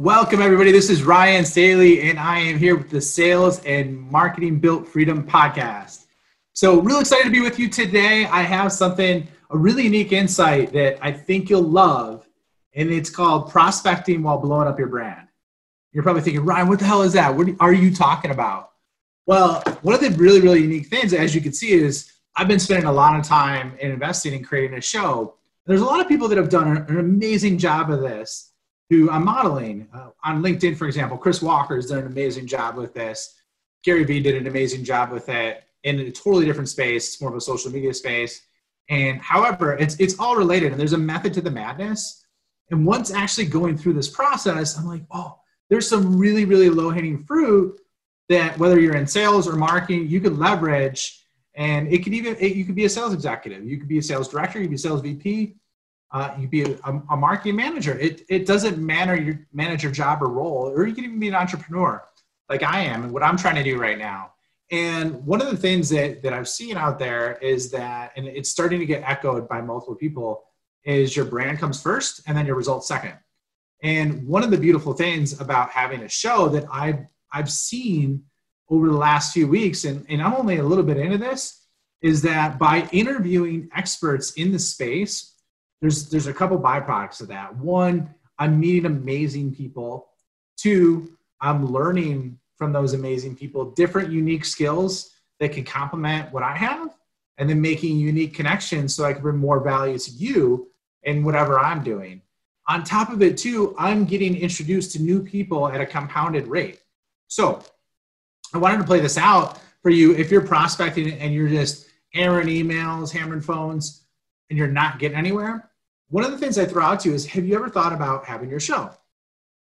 Welcome, everybody. This is Ryan Staley, and I am here with the Sales and Marketing Built Freedom podcast. So, real excited to be with you today. I have something, a really unique insight that I think you'll love, and it's called prospecting while blowing up your brand. You're probably thinking, Ryan, what the hell is that? What are you talking about? Well, one of the really, really unique things, as you can see, is I've been spending a lot of time in investing in creating a show. There's a lot of people that have done an amazing job of this who I'm modeling. Uh, on LinkedIn, for example, Chris Walker has done an amazing job with this. Gary Vee did an amazing job with it in a totally different space. It's more of a social media space. And however, it's, it's all related and there's a method to the madness. And once actually going through this process, I'm like, oh, there's some really, really low hanging fruit that whether you're in sales or marketing, you could leverage and it could even it, you could be a sales executive you could be a sales director you could be a sales vp uh, you could be a, a, marketing manager. It, it doesn't matter your manager job or role or you can even be an entrepreneur like i am and what i'm trying to do right now. And one of the things that, that i've seen out there is that and it's starting to get echoed by multiple people is your brand comes first and then your results second. And one of the beautiful things about having a show that i've i've seen over the last few weeks, and, and I'm only a little bit into this, is that by interviewing experts in the space, there's there's a couple byproducts of that. One, I'm meeting amazing people. Two, I'm learning from those amazing people different unique skills that can complement what I have, and then making unique connections so I can bring more value to you in whatever I'm doing. On top of it, too, I'm getting introduced to new people at a compounded rate. So I wanted to play this out for you. If you're prospecting and you're just hammering emails, hammering phones, and you're not getting anywhere, one of the things I throw out to you is have you ever thought about having your show?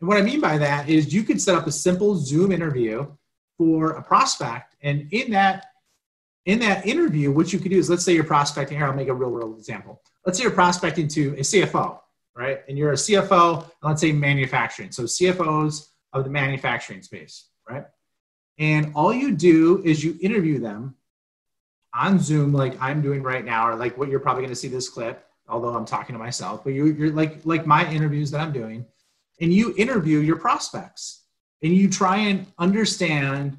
And what I mean by that is you could set up a simple Zoom interview for a prospect. And in that, in that interview, what you could do is let's say you're prospecting here, I'll make a real world example. Let's say you're prospecting to a CFO, right? And you're a CFO, let's say manufacturing. So CFOs of the manufacturing space, right? And all you do is you interview them on Zoom, like I'm doing right now, or like what you're probably going to see this clip, although I'm talking to myself, but you, you're like, like my interviews that I'm doing. And you interview your prospects and you try and understand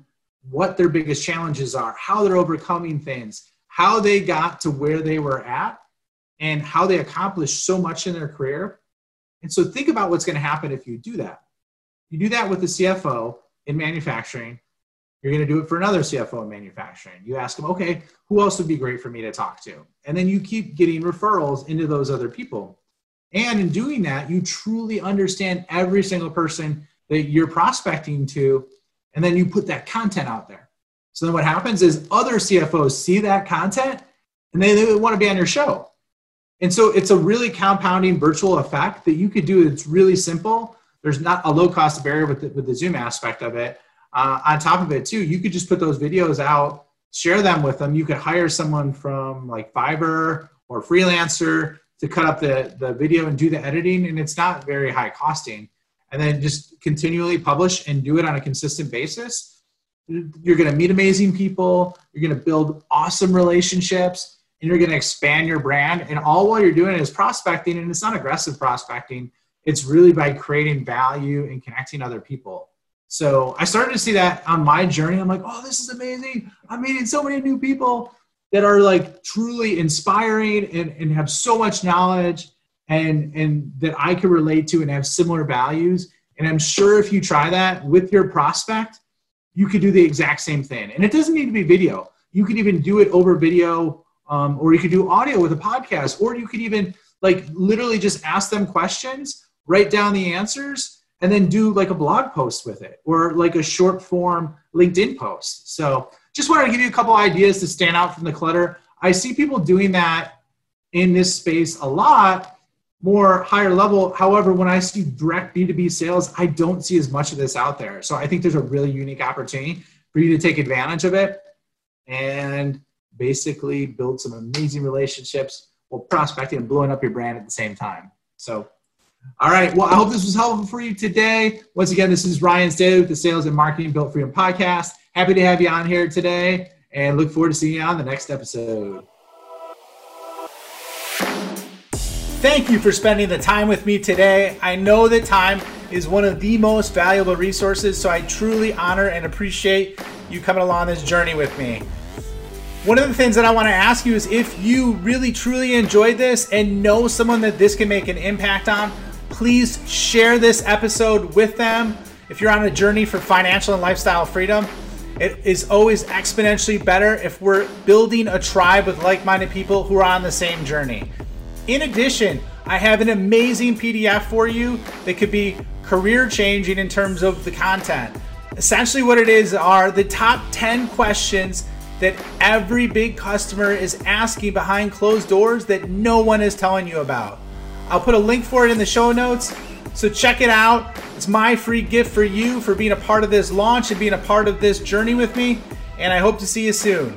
what their biggest challenges are, how they're overcoming things, how they got to where they were at, and how they accomplished so much in their career. And so think about what's going to happen if you do that. You do that with the CFO in manufacturing, you're going to do it for another CFO in manufacturing. You ask them, okay, who else would be great for me to talk to? And then you keep getting referrals into those other people. And in doing that, you truly understand every single person that you're prospecting to, and then you put that content out there. So then what happens is other CFOs see that content and they, they want to be on your show. And so it's a really compounding virtual effect that you could do. It's really simple. There's not a low cost barrier with the, with the Zoom aspect of it uh, on top of it too you could just put those videos out share them with them. You could hire someone from like fiverr or freelancer to cut up the, the video and do the editing and it's not very high costing. And then just continually publish and do it on a consistent basis. You're going to meet amazing people you're going to build awesome relationships and you're going to expand your brand. And all while you're doing is prospecting and it's not aggressive prospecting. It's really by creating value and connecting other people so I started to see that on my journey. I'm like, oh, this is amazing. I'm meeting so many new people that are like truly inspiring and, and have so much knowledge and, and that I can relate to and have similar values. And I'm sure if you try that with your prospect, you could do the exact same thing. And it doesn't need to be video. You could even do it over video, um, or you could do audio with a podcast, or you could even like literally just ask them questions, write down the answers, and then do like a blog post with it or like a short form LinkedIn post. So just wanted to give you a couple ideas to stand out from the clutter. I see people doing that in this space a lot, more higher level. However, when I see direct B2B sales, I don't see as much of this out there. So I think there's a really unique opportunity for you to take advantage of it and basically build some amazing relationships while prospecting and blowing up your brand at the same time. So, all right. Well, I hope this was helpful for you today. Once again, this is Ryan Staley with the Sales and Marketing Built Freedom podcast. Happy to have you on here today and look forward to seeing you on the next episode. Thank you for spending the time with me today. I know that time is one of the most valuable resources, so I truly honor and appreciate you coming along this journey with me. One of the things that I want to ask you is if you really truly enjoyed this and know someone that this can make an impact on, please share this episode with them. If you're on a journey for financial and lifestyle freedom, it is always exponentially better if we're building a tribe with like minded people who are on the same journey. In addition, I have an amazing PDF for you that could be career changing in terms of the content. Essentially, what it is are the top 10 questions that every big customer is asking behind closed doors that no one is telling you about. I'll put a link for it in the show notes, so check it out. It's my free gift for you for being a part of this launch and being a part of this journey with me, and I hope to see you soon.